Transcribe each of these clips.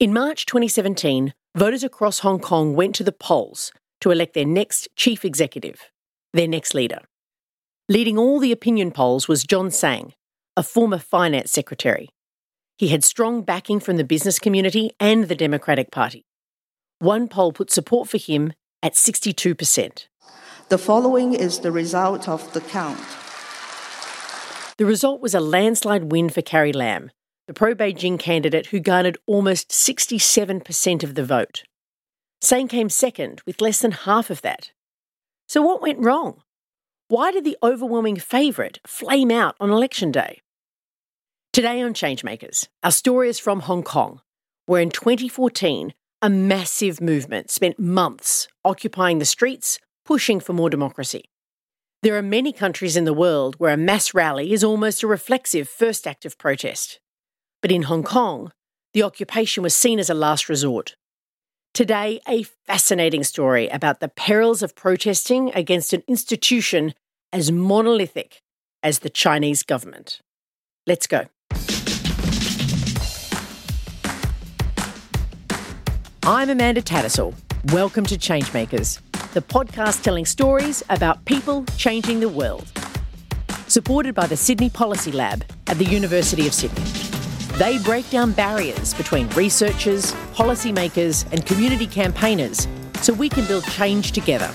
In March 2017, voters across Hong Kong went to the polls to elect their next chief executive, their next leader. Leading all the opinion polls was John Tsang, a former finance secretary. He had strong backing from the business community and the Democratic Party. One poll put support for him at 62%. The following is the result of the count. The result was a landslide win for Carrie Lam, the pro Beijing candidate who garnered almost 67% of the vote. Tsang came second with less than half of that. So, what went wrong? Why did the overwhelming favourite flame out on election day? Today on Changemakers, our story is from Hong Kong, where in 2014, a massive movement spent months occupying the streets, pushing for more democracy. There are many countries in the world where a mass rally is almost a reflexive first act of protest. But in Hong Kong, the occupation was seen as a last resort. Today, a fascinating story about the perils of protesting against an institution as monolithic as the Chinese government. Let's go. I'm Amanda Tattersall. Welcome to Changemakers, the podcast telling stories about people changing the world. Supported by the Sydney Policy Lab at the University of Sydney. They break down barriers between researchers, policymakers, and community campaigners so we can build change together.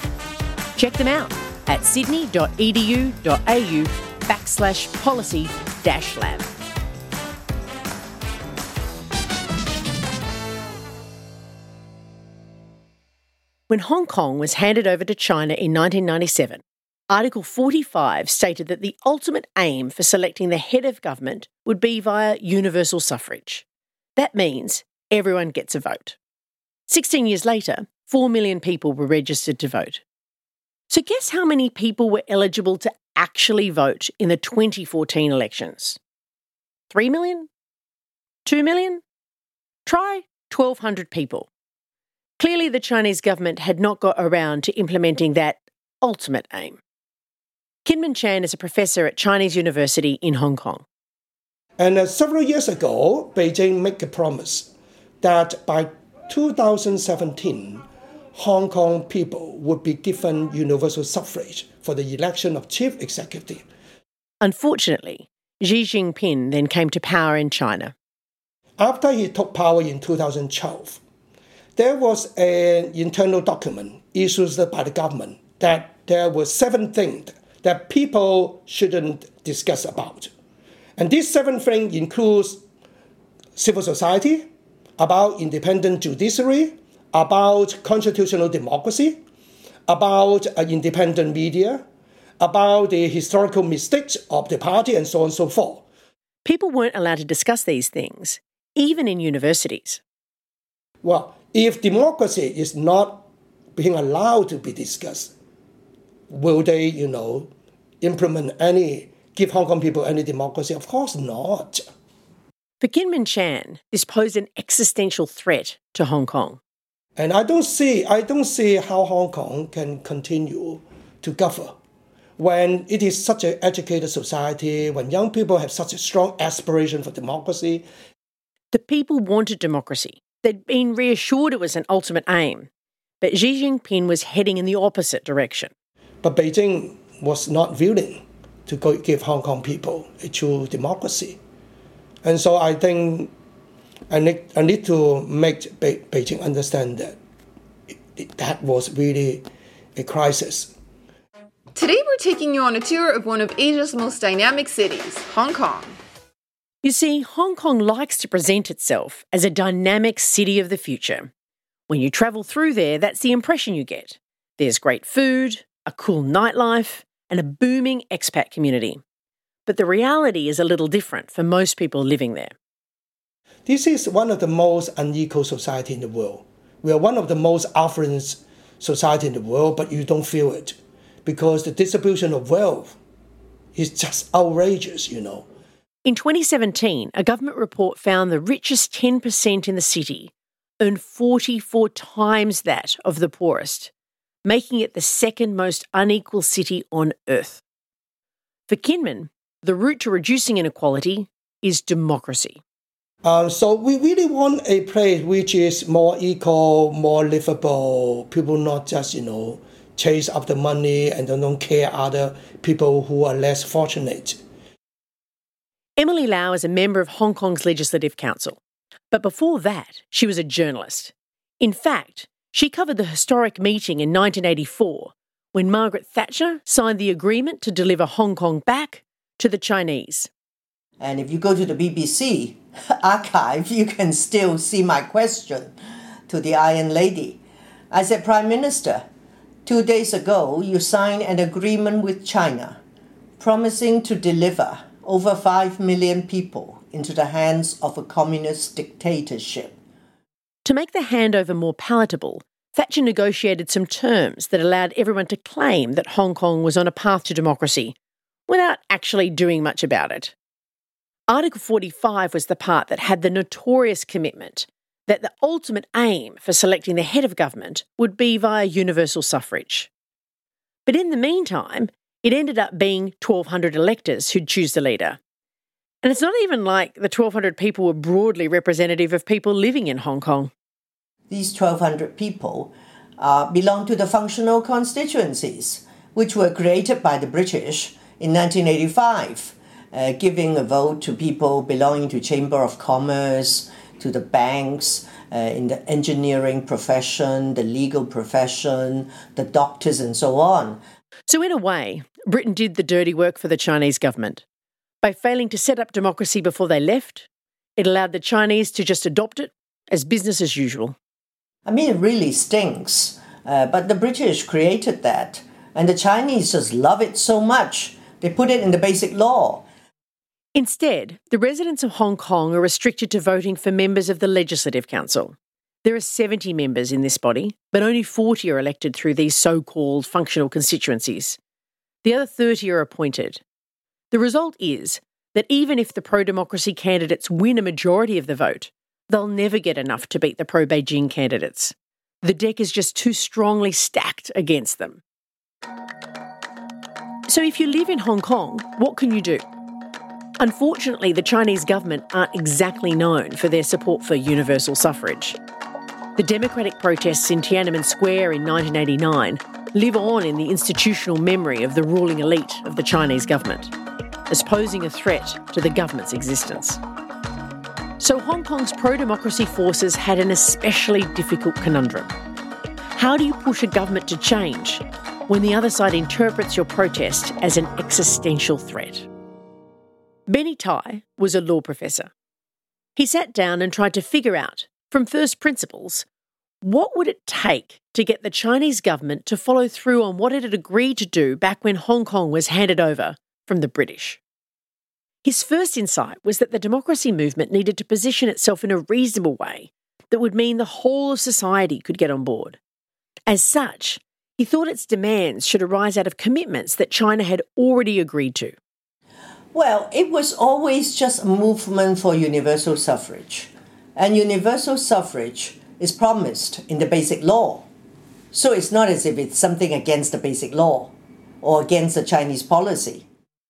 Check them out at sydney.edu.au backslash policy dash lab. When Hong Kong was handed over to China in 1997, Article 45 stated that the ultimate aim for selecting the head of government would be via universal suffrage. That means everyone gets a vote. 16 years later, 4 million people were registered to vote. So, guess how many people were eligible to actually vote in the 2014 elections? 3 million? 2 million? Try 1,200 people. Clearly, the Chinese government had not got around to implementing that ultimate aim. Kinman Chan is a professor at Chinese University in Hong Kong. And uh, several years ago, Beijing made a promise that by 2017, Hong Kong people would be given universal suffrage for the election of chief executive. Unfortunately, Xi Jinping then came to power in China. After he took power in 2012, there was an internal document issued by the government that there were seven things that people shouldn't discuss about. And these seven things includes civil society, about independent judiciary, about constitutional democracy, about an independent media, about the historical mistakes of the party, and so on and so forth. People weren't allowed to discuss these things, even in universities. Well, if democracy is not being allowed to be discussed, will they, you know, implement any, give Hong Kong people any democracy? Of course not. For Kinman Chan, this posed an existential threat to Hong Kong. And I don't see, I don't see how Hong Kong can continue to govern when it is such an educated society, when young people have such a strong aspiration for democracy. The people wanted democracy. They'd been reassured it was an ultimate aim. But Xi Jinping was heading in the opposite direction. But Beijing was not willing to go, give Hong Kong people a true democracy. And so I think I need, I need to make Be- Beijing understand that it, it, that was really a crisis. Today we're taking you on a tour of one of Asia's most dynamic cities, Hong Kong. You see, Hong Kong likes to present itself as a dynamic city of the future. When you travel through there, that's the impression you get. There's great food, a cool nightlife, and a booming expat community. But the reality is a little different for most people living there. This is one of the most unequal society in the world. We are one of the most affluent society in the world, but you don't feel it because the distribution of wealth is just outrageous, you know. In 2017, a government report found the richest 10% in the city earn 44 times that of the poorest, making it the second most unequal city on earth. For Kinman, the route to reducing inequality is democracy. Um, so we really want a place which is more equal, more livable. People not just you know chase after money and don't care other people who are less fortunate. Emily Lau is a member of Hong Kong's Legislative Council. But before that, she was a journalist. In fact, she covered the historic meeting in 1984 when Margaret Thatcher signed the agreement to deliver Hong Kong back to the Chinese. And if you go to the BBC archive, you can still see my question to the Iron Lady. I said, Prime Minister, two days ago you signed an agreement with China promising to deliver over 5 million people into the hands of a communist dictatorship. To make the handover more palatable, Thatcher negotiated some terms that allowed everyone to claim that Hong Kong was on a path to democracy without actually doing much about it. Article 45 was the part that had the notorious commitment that the ultimate aim for selecting the head of government would be via universal suffrage. But in the meantime, it ended up being 1,200 electors who'd choose the leader. And it's not even like the 1,200 people were broadly representative of people living in Hong Kong. These 1,200 people uh, belong to the functional constituencies, which were created by the British in 1985, uh, giving a vote to people belonging to Chamber of Commerce, to the banks, uh, in the engineering profession, the legal profession, the doctors, and so on. So, in a way, Britain did the dirty work for the Chinese government. By failing to set up democracy before they left, it allowed the Chinese to just adopt it as business as usual. I mean, it really stinks. Uh, but the British created that, and the Chinese just love it so much. They put it in the basic law. Instead, the residents of Hong Kong are restricted to voting for members of the Legislative Council. There are 70 members in this body, but only 40 are elected through these so called functional constituencies. The other 30 are appointed, the result is that even if the pro democracy candidates win a majority of the vote, they'll never get enough to beat the pro Beijing candidates. The deck is just too strongly stacked against them. So, if you live in Hong Kong, what can you do? Unfortunately, the Chinese government aren't exactly known for their support for universal suffrage. The democratic protests in Tiananmen Square in 1989 live on in the institutional memory of the ruling elite of the Chinese government as posing a threat to the government's existence. So Hong Kong's pro democracy forces had an especially difficult conundrum. How do you push a government to change when the other side interprets your protest as an existential threat? Benny Tai was a law professor. He sat down and tried to figure out, from first principles, what would it take to get the Chinese government to follow through on what it had agreed to do back when Hong Kong was handed over from the British? His first insight was that the democracy movement needed to position itself in a reasonable way that would mean the whole of society could get on board. As such, he thought its demands should arise out of commitments that China had already agreed to. Well, it was always just a movement for universal suffrage. And universal suffrage is promised in the basic law. So it's not as if it's something against the basic law or against the Chinese policy.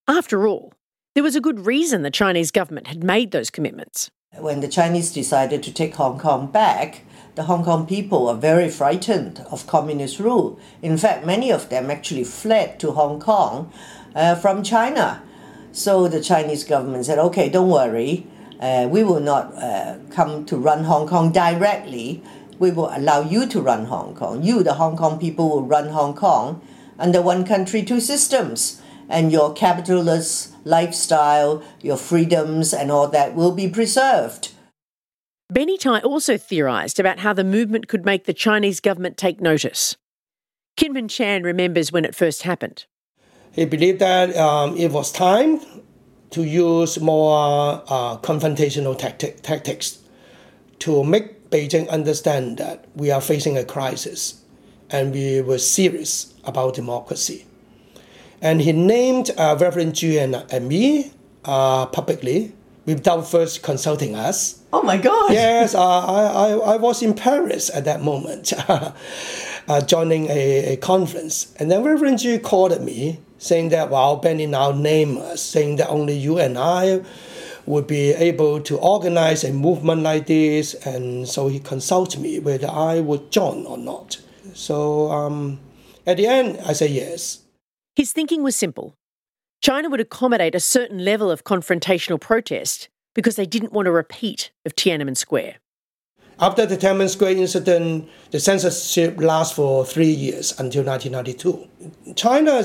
After all, there was a good reason the Chinese government had made those commitments. When the Chinese decided to take Hong Kong back, the Hong Kong people were very frightened of communist rule. In fact, many of them actually fled to Hong Kong uh, from China. So the Chinese government said, okay, don't worry, uh, we will not uh, come to run Hong Kong directly. We will allow you to run Hong Kong. You, the Hong Kong people, will run Hong Kong under one country, two systems and your capitalist lifestyle, your freedoms, and all that will be preserved. Benny Tai also theorised about how the movement could make the Chinese government take notice. Kinman Chan remembers when it first happened. He believed that um, it was time to use more uh, confrontational tactic, tactics to make Beijing understand that we are facing a crisis and we were serious about democracy and he named uh, Reverend Chu and, and me uh, publicly without first consulting us. Oh my God! Yes, uh, I, I, I was in Paris at that moment, uh, joining a, a conference, and then Reverend Chu called me saying that, well, Benny now name us, saying that only you and I would be able to organize a movement like this. And so he consulted me whether I would join or not. So um, at the end, I said yes. His thinking was simple China would accommodate a certain level of confrontational protest because they didn't want a repeat of Tiananmen Square. After the Tiananmen Square incident, the censorship lasts for three years until 1992. China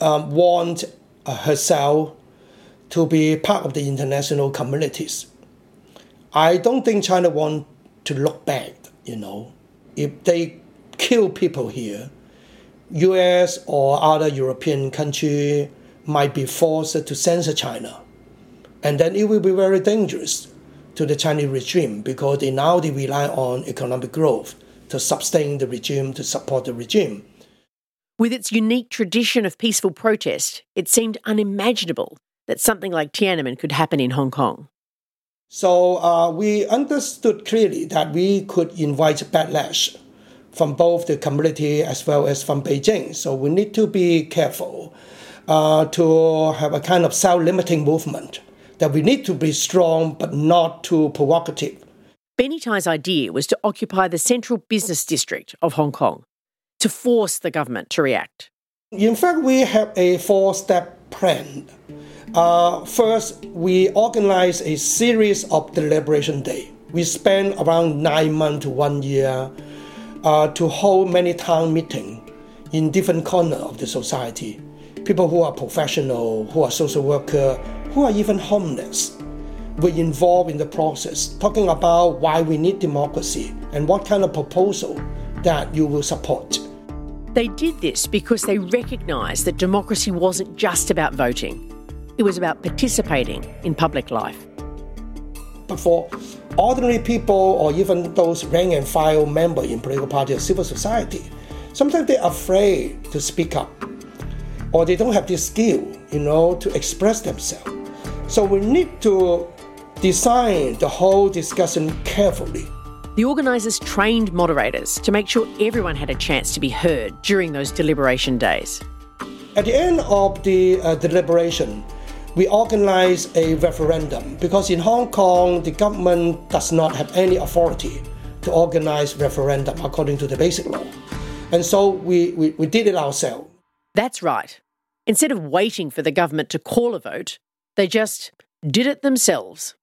um, uh, herself to be part of the international communities. I don't think China want to look back, you know. If they kill people here, US or other European country might be forced to censor China. And then it will be very dangerous to the Chinese regime because they now they rely on economic growth to sustain the regime, to support the regime. With its unique tradition of peaceful protest, it seemed unimaginable that something like Tiananmen could happen in Hong Kong. So uh, we understood clearly that we could invite backlash from both the community as well as from Beijing. So we need to be careful uh, to have a kind of self-limiting movement that we need to be strong but not too provocative. Benny Tai's idea was to occupy the central business district of Hong Kong to force the government to react. In fact, we have a four step plan. Uh, first, we organize a series of deliberation day. We spend around nine months to one year uh, to hold many town meetings in different corners of the society. People who are professional, who are social worker, who are even homeless were involved in the process, talking about why we need democracy and what kind of proposal that you will support. They did this because they recognised that democracy wasn't just about voting, it was about participating in public life. But for ordinary people or even those rank and file members in political party or civil society, sometimes they're afraid to speak up or they don't have the skill, you know, to express themselves. So we need to design the whole discussion carefully the organisers trained moderators to make sure everyone had a chance to be heard during those deliberation days. At the end of the uh, deliberation, we organized a referendum because in Hong Kong, the government does not have any authority to organize referendum according to the basic law. And so we, we, we did it ourselves. That's right. Instead of waiting for the government to call a vote, they just did it themselves.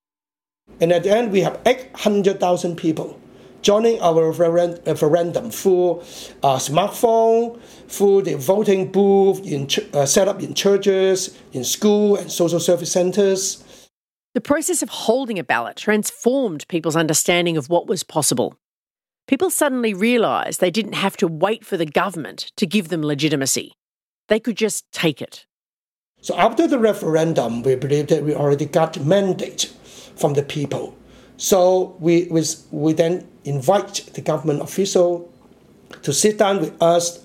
And at the end, we have 800,000 people joining our referendum through a smartphone, through the voting booth in, uh, set up in churches, in school and social service centers. The process of holding a ballot transformed people's understanding of what was possible. People suddenly realised they didn't have to wait for the government to give them legitimacy. They could just take it. So after the referendum, we believe that we already got mandate from the people. So we, we, we then invite the government official to sit down with us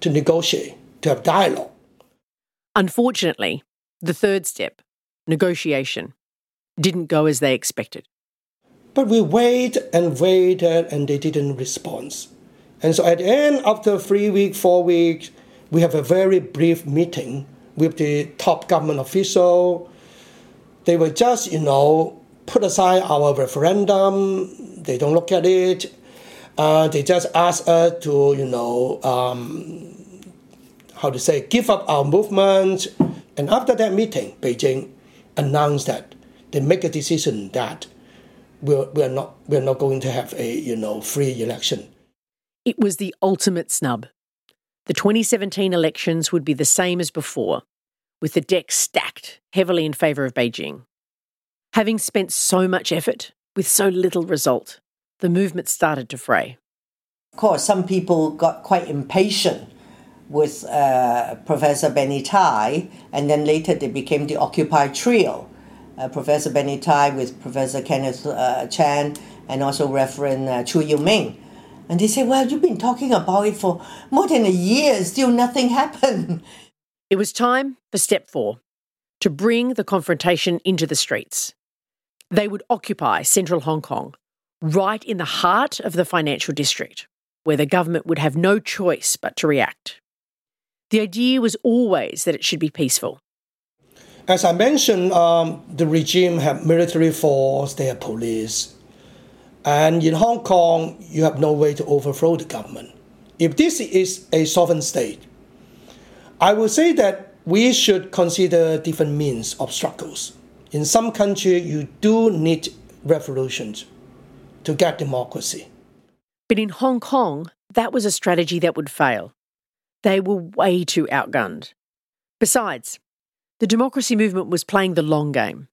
to negotiate, to have dialogue. Unfortunately, the third step, negotiation, didn't go as they expected. But we waited and waited and they didn't respond. And so at the end, after three weeks, four weeks, we have a very brief meeting with the top government official. They were just, you know, put aside our referendum. They don't look at it. Uh, they just ask us to, you know, um, how to say, give up our movement. And after that meeting, Beijing announced that they make a decision that we're, we're, not, we're not going to have a, you know, free election. It was the ultimate snub. The 2017 elections would be the same as before, with the deck stacked heavily in favour of Beijing. Having spent so much effort with so little result, the movement started to fray. Of course, some people got quite impatient with uh, Professor Benny Tai, and then later they became the Occupy Trio. Uh, Professor Benny Tai with Professor Kenneth uh, Chan and also Reverend uh, Chu Yiu-ming. And they say, well, you've been talking about it for more than a year, still nothing happened. It was time for step four to bring the confrontation into the streets. They would occupy central Hong Kong, right in the heart of the financial district, where the government would have no choice but to react. The idea was always that it should be peaceful. As I mentioned, um, the regime have military force, they have police, and in Hong Kong, you have no way to overthrow the government. If this is a sovereign state, I would say that we should consider different means of struggles. In some countries, you do need revolutions to get democracy. But in Hong Kong, that was a strategy that would fail. They were way too outgunned. Besides, the democracy movement was playing the long game.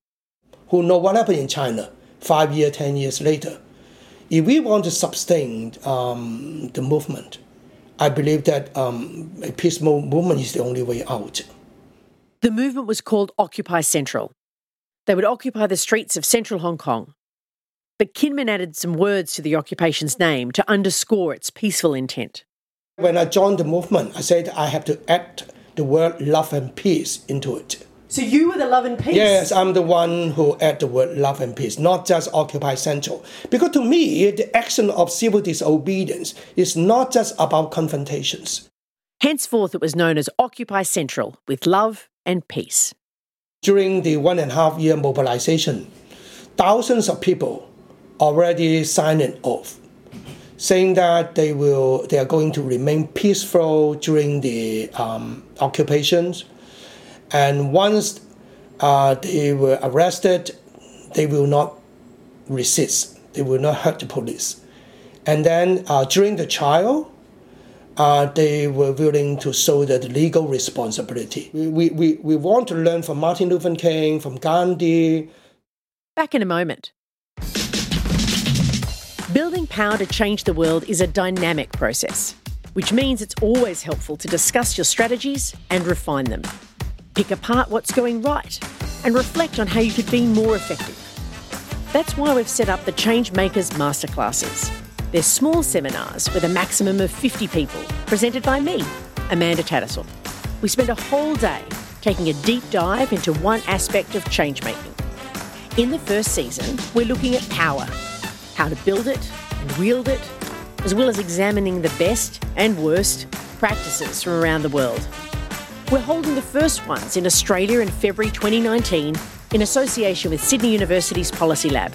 Who know what happened in China five years, ten years later? If we want to sustain um, the movement, I believe that um, a peaceful movement is the only way out. The movement was called Occupy Central. They would occupy the streets of central Hong Kong. But Kinman added some words to the occupation's name to underscore its peaceful intent. When I joined the movement, I said I have to add the word love and peace into it. So you were the love and peace? Yes, I'm the one who add the word love and peace, not just occupy central. Because to me, the action of civil disobedience is not just about confrontations. Henceforth, it was known as Occupy Central with love and peace. During the one and a half year mobilization, thousands of people already signed an oath saying that they will they are going to remain peaceful during the um, occupations and once uh, they were arrested, they will not resist. They will not hurt the police. And then uh, during the trial, uh, they were willing to show the legal responsibility. We, we, we want to learn from Martin Luther King, from Gandhi. Back in a moment. Building power to change the world is a dynamic process, which means it's always helpful to discuss your strategies and refine them pick apart what's going right, and reflect on how you could be more effective. That's why we've set up the Changemakers Masterclasses. They're small seminars with a maximum of 50 people, presented by me, Amanda Tattersall. We spend a whole day taking a deep dive into one aspect of change making. In the first season, we're looking at power, how to build it and wield it, as well as examining the best and worst practices from around the world. We're holding the first ones in Australia in February 2019 in association with Sydney University's Policy Lab.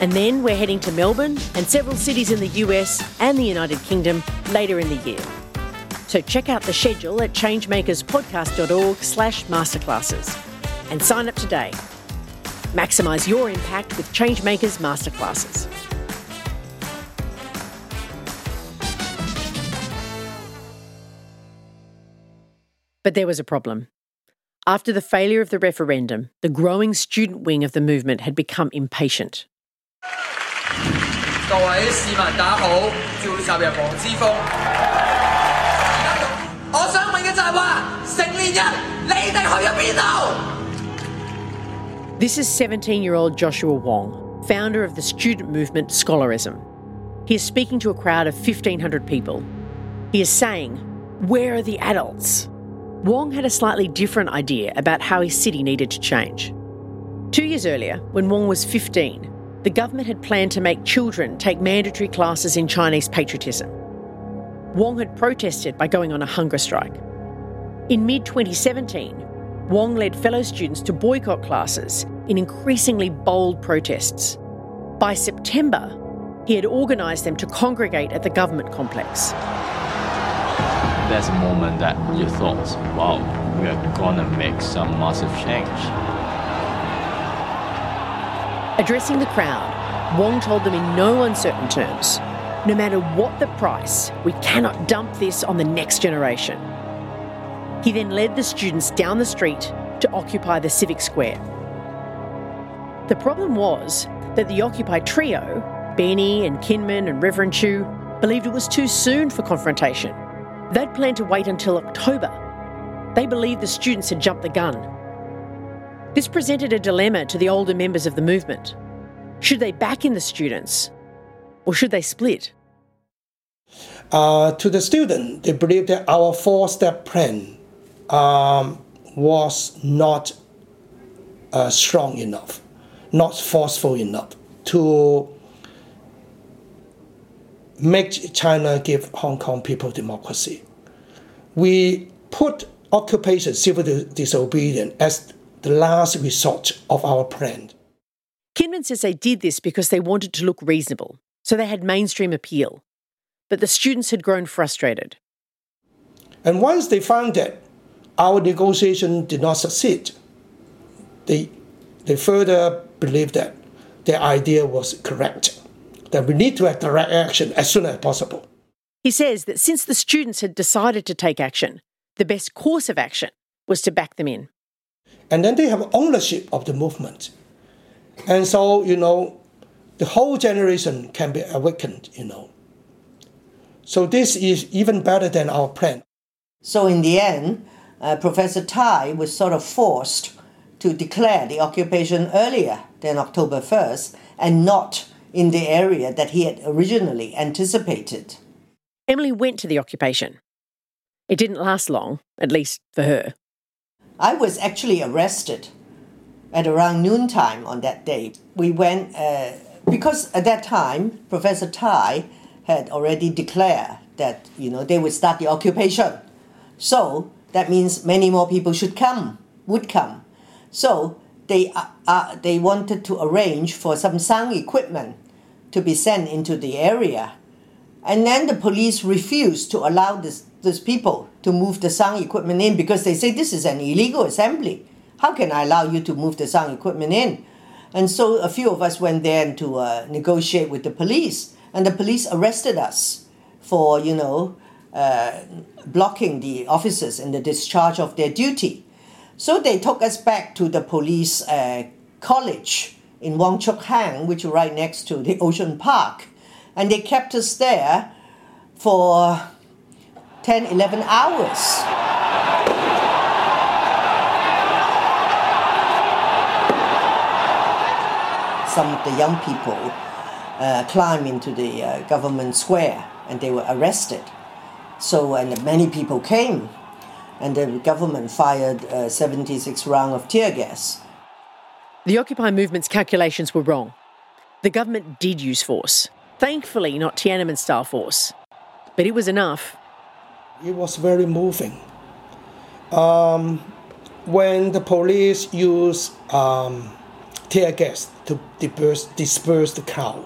And then we're heading to Melbourne and several cities in the US and the United Kingdom later in the year. So check out the schedule at changemakerspodcast.org slash masterclasses and sign up today. Maximise your impact with Changemakers Masterclasses. But there was a problem. After the failure of the referendum, the growing student wing of the movement had become impatient. This is 17 year old Joshua Wong, founder of the student movement Scholarism. He is speaking to a crowd of 1,500 people. He is saying, Where are the adults? Wong had a slightly different idea about how his city needed to change. Two years earlier, when Wong was 15, the government had planned to make children take mandatory classes in Chinese patriotism. Wong had protested by going on a hunger strike. In mid 2017, Wong led fellow students to boycott classes in increasingly bold protests. By September, he had organised them to congregate at the government complex that's a moment that you thought, wow, we are gonna make some massive change. Addressing the crowd, Wong told them in no uncertain terms no matter what the price, we cannot dump this on the next generation. He then led the students down the street to occupy the civic square. The problem was that the Occupy trio, Benny and Kinman and Reverend Chu, believed it was too soon for confrontation They'd planned to wait until October. They believed the students had jumped the gun. This presented a dilemma to the older members of the movement. Should they back in the students or should they split? Uh, to the student, they believed that our four step plan um, was not uh, strong enough, not forceful enough to make China give Hong Kong people democracy. We put occupation, civil disobedience as the last resort of our plan. Kinman says they did this because they wanted to look reasonable, so they had mainstream appeal. But the students had grown frustrated. And once they found that our negotiation did not succeed, they, they further believed that their idea was correct, that we need to have direct action as soon as possible. He says that since the students had decided to take action, the best course of action was to back them in. And then they have ownership of the movement. And so, you know, the whole generation can be awakened, you know. So this is even better than our plan. So in the end, uh, Professor Tai was sort of forced to declare the occupation earlier than October 1st and not in the area that he had originally anticipated. Emily went to the occupation. It didn't last long, at least for her. I was actually arrested at around noontime on that day. We went, uh, because at that time, Professor Tai had already declared that, you know, they would start the occupation. So that means many more people should come, would come. So they, uh, uh, they wanted to arrange for some sound equipment to be sent into the area. And then the police refused to allow this, these people to move the sound equipment in because they say this is an illegal assembly. How can I allow you to move the sound equipment in? And so a few of us went there to uh, negotiate with the police, and the police arrested us for, you know, uh, blocking the officers in the discharge of their duty. So they took us back to the police uh, college in Wong Chuk Hang, which is right next to the Ocean Park. And they kept us there for 10, 11 hours. Some of the young people uh, climbed into the uh, government square and they were arrested. So, and many people came and the government fired uh, 76 rounds of tear gas. The Occupy movement's calculations were wrong. The government did use force. Thankfully, not Tiananmen style force. But it was enough. It was very moving. Um, when the police used um, tear gas to disperse, disperse the crowd,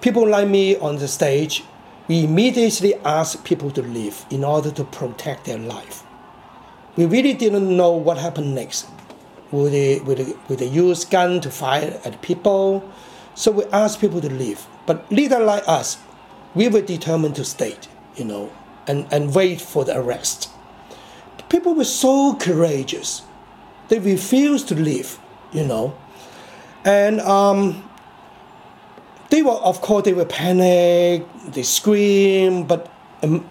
people like me on the stage, we immediately asked people to leave in order to protect their life we really didn't know what happened next. Would they, would they, would they use gun to fire at people? So we asked people to leave. But leader like us, we were determined to stay, you know, and, and wait for the arrest. People were so courageous. They refused to leave, you know. And um, they were, of course, they were panicked, they screamed, but um,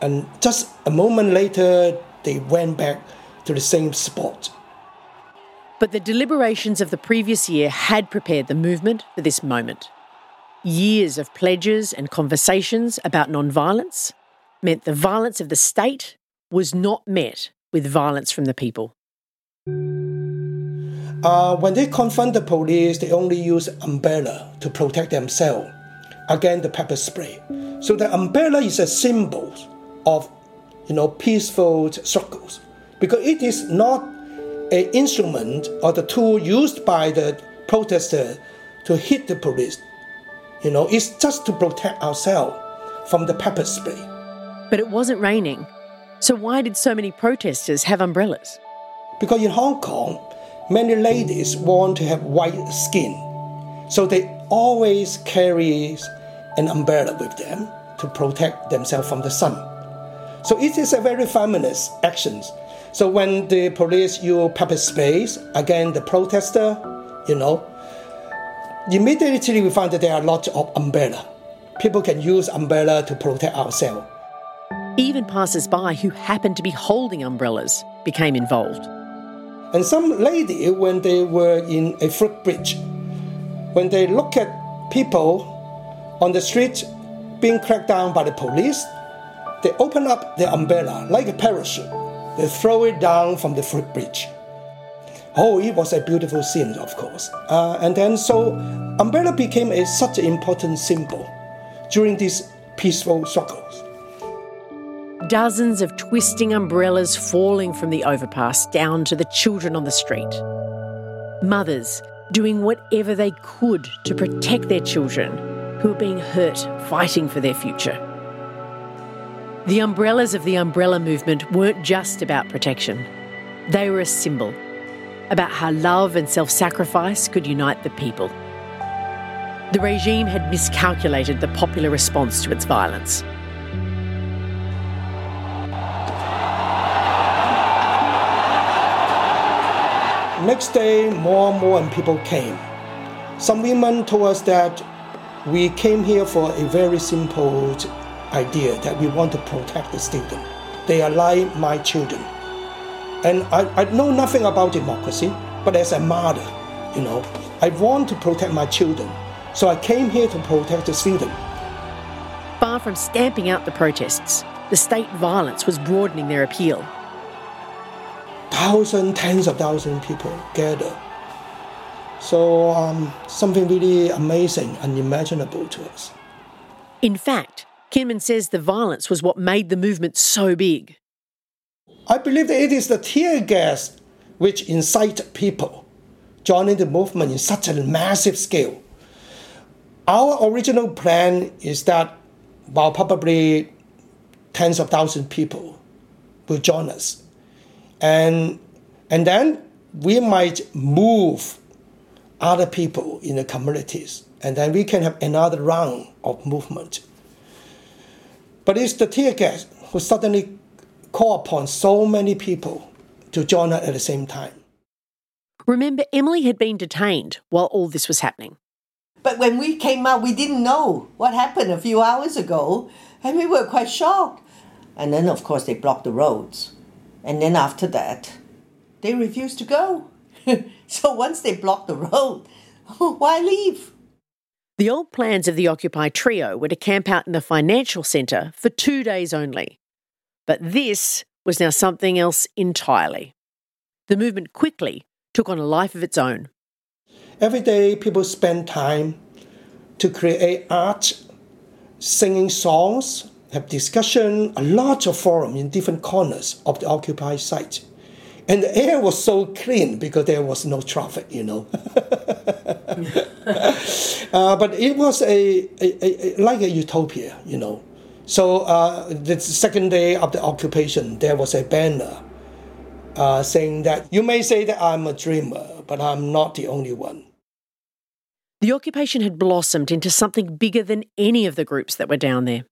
and just a moment later, they went back to the same spot. But the deliberations of the previous year had prepared the movement for this moment. Years of pledges and conversations about non-violence meant the violence of the state was not met with violence from the people. Uh, when they confront the police, they only use umbrella to protect themselves against the pepper spray. So the umbrella is a symbol of you know, peaceful struggles, because it is not an instrument or the tool used by the protester to hit the police. You know, it's just to protect ourselves from the pepper spray. But it wasn't raining. So why did so many protesters have umbrellas? Because in Hong Kong, many ladies want to have white skin. So they always carry an umbrella with them to protect themselves from the sun. So it is a very feminist actions. So when the police use pepper spray against the protester, you know, immediately we find that there are lots of umbrella. People can use umbrella to protect ourselves. Even passers-by who happened to be holding umbrellas became involved. And some lady, when they were in a footbridge, when they look at people on the street being cracked down by the police, they open up their umbrella like a parachute. They throw it down from the footbridge. Oh, it was a beautiful scene, of course. Uh, and then so umbrella became a, such an important symbol during these peaceful struggles. Dozens of twisting umbrellas falling from the overpass down to the children on the street. Mothers doing whatever they could to protect their children who were being hurt fighting for their future. The umbrellas of the umbrella movement weren't just about protection, they were a symbol about how love and self sacrifice could unite the people. The regime had miscalculated the popular response to its violence. Next day, more and more people came. Some women told us that we came here for a very simple idea that we want to protect the student. They are like my children. And I, I know nothing about democracy, but as a mother, you know, I want to protect my children. So I came here to protect the student. Far from stamping out the protests, the state violence was broadening their appeal. Thousands, tens of thousands of people gathered. So um, something really amazing, unimaginable to us. In fact, Kinman says the violence was what made the movement so big. I believe that it is the tear gas which incite people joining the movement in such a massive scale. Our original plan is that while probably tens of thousands of people will join us. And, and then we might move other people in the communities, and then we can have another round of movement. But it's the tear gas who suddenly call upon so many people to join us at the same time. Remember, Emily had been detained while all this was happening. But when we came out, we didn't know what happened a few hours ago, and we were quite shocked. And then, of course, they blocked the roads. And then after that, they refused to go. so once they blocked the road, why leave? The old plans of the Occupy trio were to camp out in the financial centre for two days only. But this was now something else entirely. The movement quickly took on a life of its own. Every day, people spend time to create art, singing songs, have discussion, a lot of forum in different corners of the occupied site. And the air was so clean because there was no traffic, you know. uh, but it was a, a, a, like a utopia, you know. So uh, the second day of the occupation, there was a banner uh, saying that you may say that I'm a dreamer, but I'm not the only one. The occupation had blossomed into something bigger than any of the groups that were down there.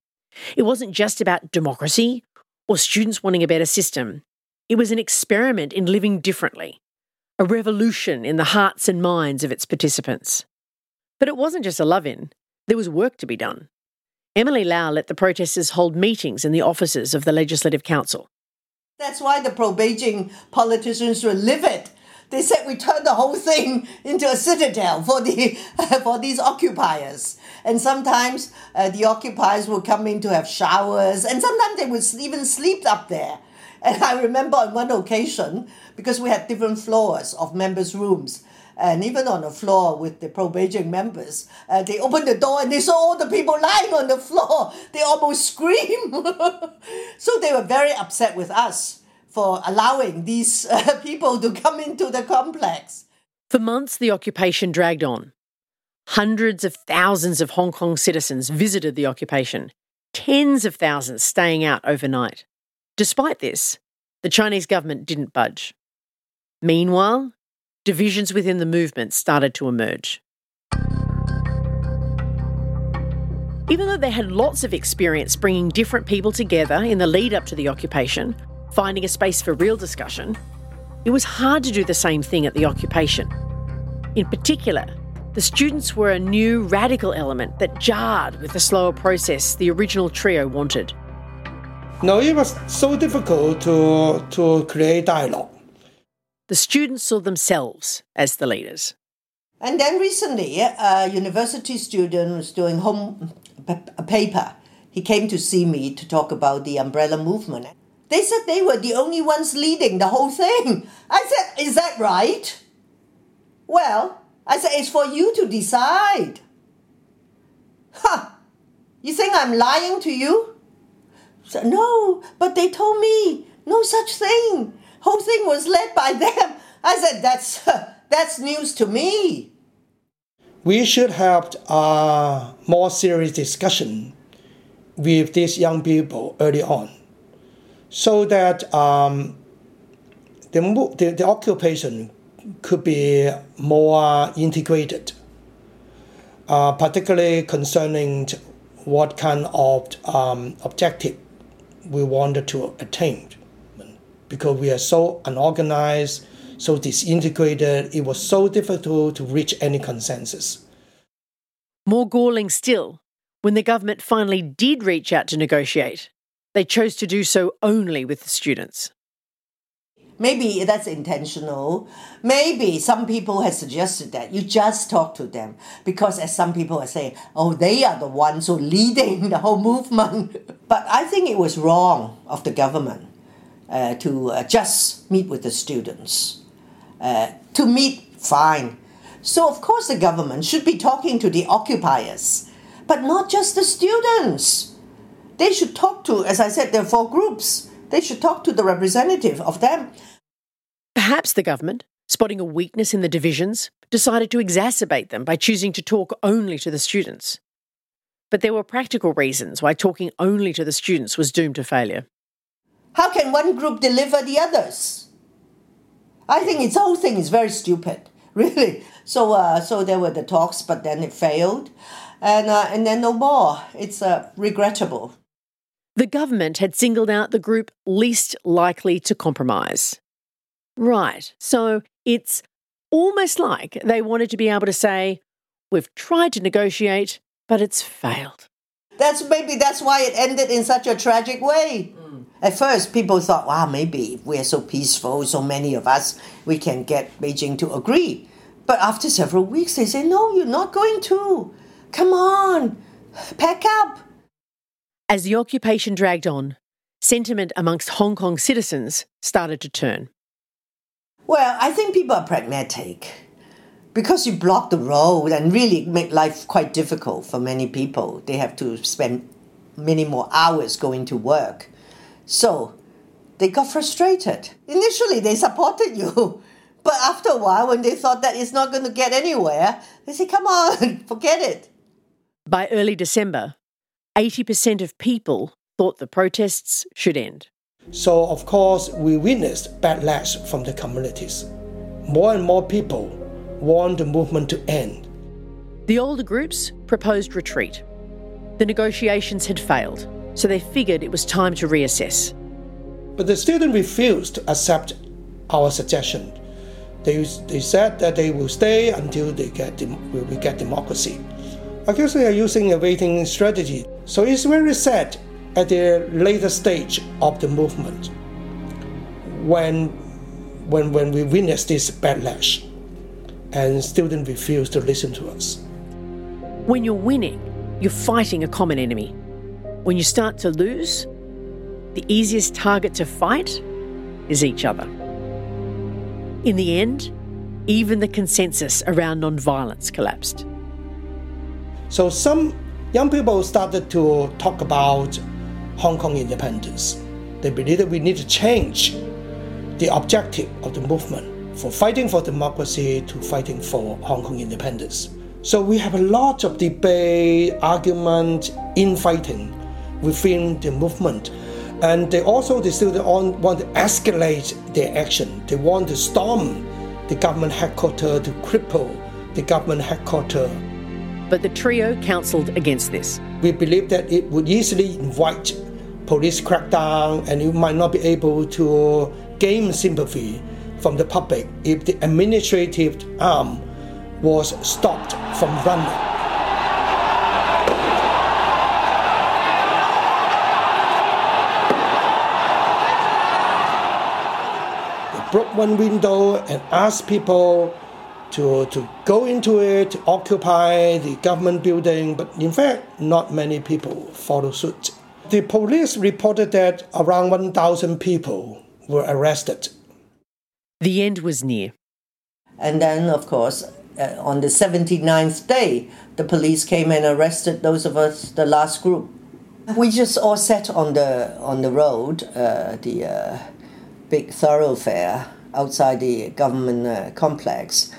It wasn't just about democracy or students wanting a better system. It was an experiment in living differently, a revolution in the hearts and minds of its participants. But it wasn't just a love in, there was work to be done. Emily Lau let the protesters hold meetings in the offices of the Legislative Council. That's why the pro Beijing politicians were livid. They said we turned the whole thing into a citadel for the for these occupiers. And sometimes uh, the occupiers would come in to have showers, and sometimes they would even sleep up there. And I remember on one occasion, because we had different floors of members' rooms, and even on the floor with the pro Beijing members, uh, they opened the door and they saw all the people lying on the floor. They almost screamed. so they were very upset with us for allowing these uh, people to come into the complex. For months, the occupation dragged on. Hundreds of thousands of Hong Kong citizens visited the occupation, tens of thousands staying out overnight. Despite this, the Chinese government didn't budge. Meanwhile, divisions within the movement started to emerge. Even though they had lots of experience bringing different people together in the lead up to the occupation, finding a space for real discussion, it was hard to do the same thing at the occupation. In particular, the students were a new radical element that jarred with the slower process the original trio wanted. No, it was so difficult to, to create dialogue. The students saw themselves as the leaders. And then recently, a university student was doing home a paper. He came to see me to talk about the umbrella movement. They said they were the only ones leading the whole thing. I said, Is that right? Well, I said, It's for you to decide. Huh! You think I'm lying to you? So, no, but they told me no such thing. Whole thing was led by them. I said, that's, that's news to me. We should have a more serious discussion with these young people early on so that um, the, the, the occupation could be more integrated, uh, particularly concerning what kind of um, objective we wanted to attain. Because we are so unorganized, so disintegrated, it was so difficult to reach any consensus. More galling still, when the government finally did reach out to negotiate, they chose to do so only with the students. Maybe that's intentional. Maybe some people have suggested that you just talk to them because, as some people are saying, oh, they are the ones who are leading the whole movement. But I think it was wrong of the government uh, to uh, just meet with the students. Uh, to meet, fine. So, of course, the government should be talking to the occupiers, but not just the students. They should talk to, as I said, there are four groups. They should talk to the representative of them. Perhaps the government, spotting a weakness in the divisions, decided to exacerbate them by choosing to talk only to the students. But there were practical reasons why talking only to the students was doomed to failure. How can one group deliver the others? I think its whole thing is very stupid, really. So, uh, so there were the talks, but then it failed, and uh, and then no more. It's uh, regrettable. The government had singled out the group least likely to compromise. Right, so it's almost like they wanted to be able to say, We've tried to negotiate, but it's failed. That's maybe that's why it ended in such a tragic way. At first, people thought, wow, maybe we're so peaceful, so many of us, we can get Beijing to agree. But after several weeks, they say, no, you're not going to. Come on, pack up. As the occupation dragged on, sentiment amongst Hong Kong citizens started to turn. Well, I think people are pragmatic because you block the road and really make life quite difficult for many people. They have to spend many more hours going to work. So they got frustrated. Initially, they supported you. But after a while, when they thought that it's not going to get anywhere, they say, come on, forget it. By early December, 80% of people thought the protests should end. So, of course, we witnessed backlash from the communities. More and more people want the movement to end. The older groups proposed retreat. The negotiations had failed, so they figured it was time to reassess. But the students refused to accept our suggestion. They, they said that they will stay until they get, we get democracy. I guess they are using a waiting strategy. So it's very sad at the later stage of the movement when, when, when we witness this backlash and students refuse to listen to us. When you're winning, you're fighting a common enemy. When you start to lose, the easiest target to fight is each other. In the end, even the consensus around non-violence collapsed. So some young people started to talk about Hong Kong independence. They believe that we need to change the objective of the movement from fighting for democracy to fighting for Hong Kong independence. So we have a lot of debate, argument, infighting within the movement. And they also they still want to escalate their action. They want to storm the government headquarters to cripple the government headquarters but the trio counselled against this. We believe that it would easily invite police crackdown and you might not be able to gain sympathy from the public if the administrative arm was stopped from running. Broke one window and asked people to, to go into it, to occupy the government building, but in fact, not many people followed suit. The police reported that around 1,000 people were arrested. The end was near. And then, of course, uh, on the 79th day, the police came and arrested those of us, the last group. We just all sat on the on the road, uh, the uh, big thoroughfare outside the government uh, complex,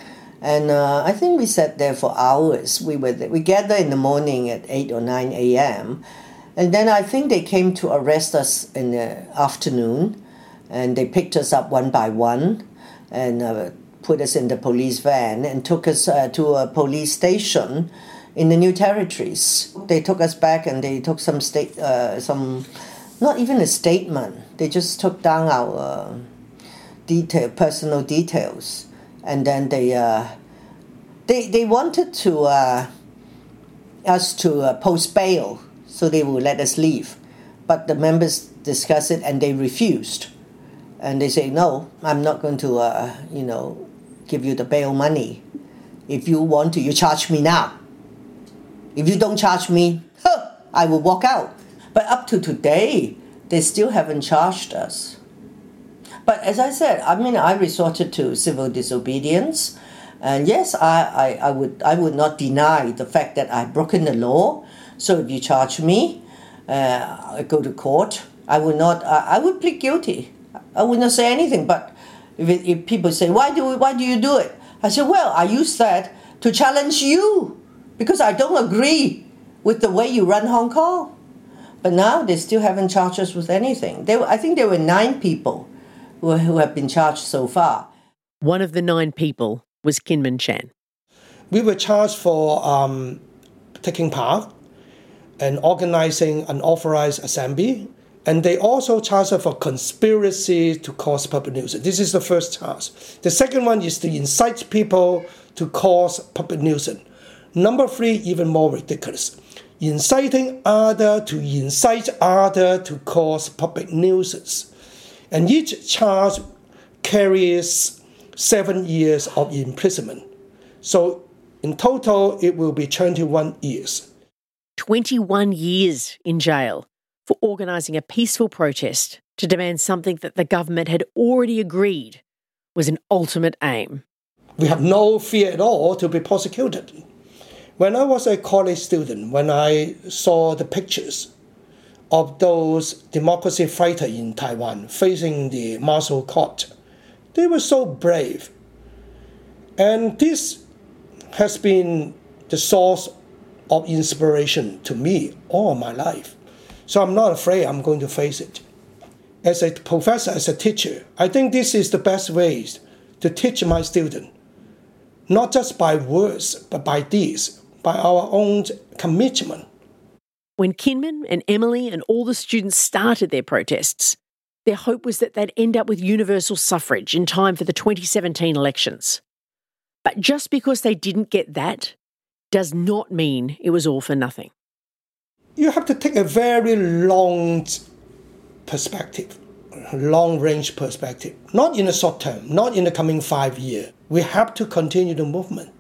and uh, I think we sat there for hours. We were we gathered in the morning at eight or nine a.m., and then I think they came to arrest us in the afternoon, and they picked us up one by one, and uh, put us in the police van and took us uh, to a police station in the new territories. They took us back and they took some state, uh, some, not even a statement. They just took down our uh, detail, personal details, and then they, uh, they, they wanted to uh, us to uh, post bail, so they would let us leave, but the members discussed it and they refused, and they say no, I'm not going to, uh, you know, give you the bail money. If you want to, you charge me now. If you don't charge me, huh, I will walk out. But up to today, they still haven't charged us. But as I said, I mean, I resorted to civil disobedience. And yes, I, I, I, would, I would not deny the fact that I've broken the law. So if you charge me, uh, I go to court, I would not, I, I would plead guilty. I would not say anything. But if, it, if people say, why do, we, why do you do it? I said, well, I use that to challenge you because I don't agree with the way you run Hong Kong. But now they still haven't charged us with anything. There, I think there were nine people who, who have been charged so far. One of the nine people was Kinman Chan. We were charged for um, taking part and organizing an authorized assembly. And they also charged us for conspiracy to cause public nuisance. This is the first charge. The second one is to incite people to cause public nuisance. Number three, even more ridiculous. Inciting other to incite other to cause public nuisance. And each charge carries seven years of imprisonment. So in total, it will be 21 years. 21 years in jail for organising a peaceful protest to demand something that the government had already agreed was an ultimate aim. We have no fear at all to be prosecuted. When I was a college student, when I saw the pictures of those democracy fighters in Taiwan facing the martial court, they were so brave. And this has been the source of inspiration to me all my life. So I'm not afraid I'm going to face it. As a professor, as a teacher, I think this is the best way to teach my students, not just by words, but by deeds, by our own commitment. When Kinman and Emily and all the students started their protests, their hope was that they'd end up with universal suffrage in time for the 2017 elections. But just because they didn't get that does not mean it was all for nothing. You have to take a very long perspective, long range perspective, not in the short term, not in the coming five years. We have to continue the movement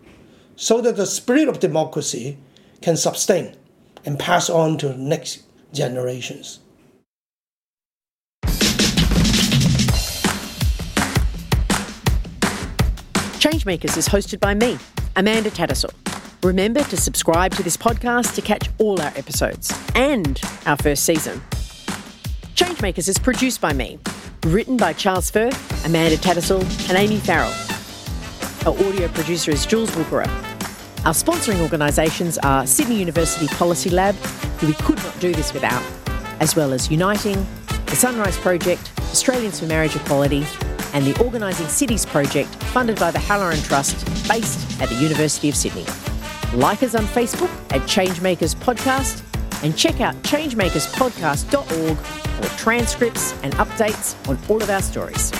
so that the spirit of democracy can sustain and pass on to next generations. Changemakers is hosted by me, Amanda Tattersall. Remember to subscribe to this podcast to catch all our episodes and our first season. Changemakers is produced by me, written by Charles Firth, Amanda Tattersall, and Amy Farrell. Our audio producer is Jules Wookera. Our sponsoring organisations are Sydney University Policy Lab, who we could not do this without, as well as Uniting, the Sunrise Project, Australians for Marriage Equality, and the Organising Cities Project, funded by the Halloran Trust, based at the University of Sydney. Like us on Facebook at Changemakers Podcast, and check out changemakerspodcast.org for transcripts and updates on all of our stories.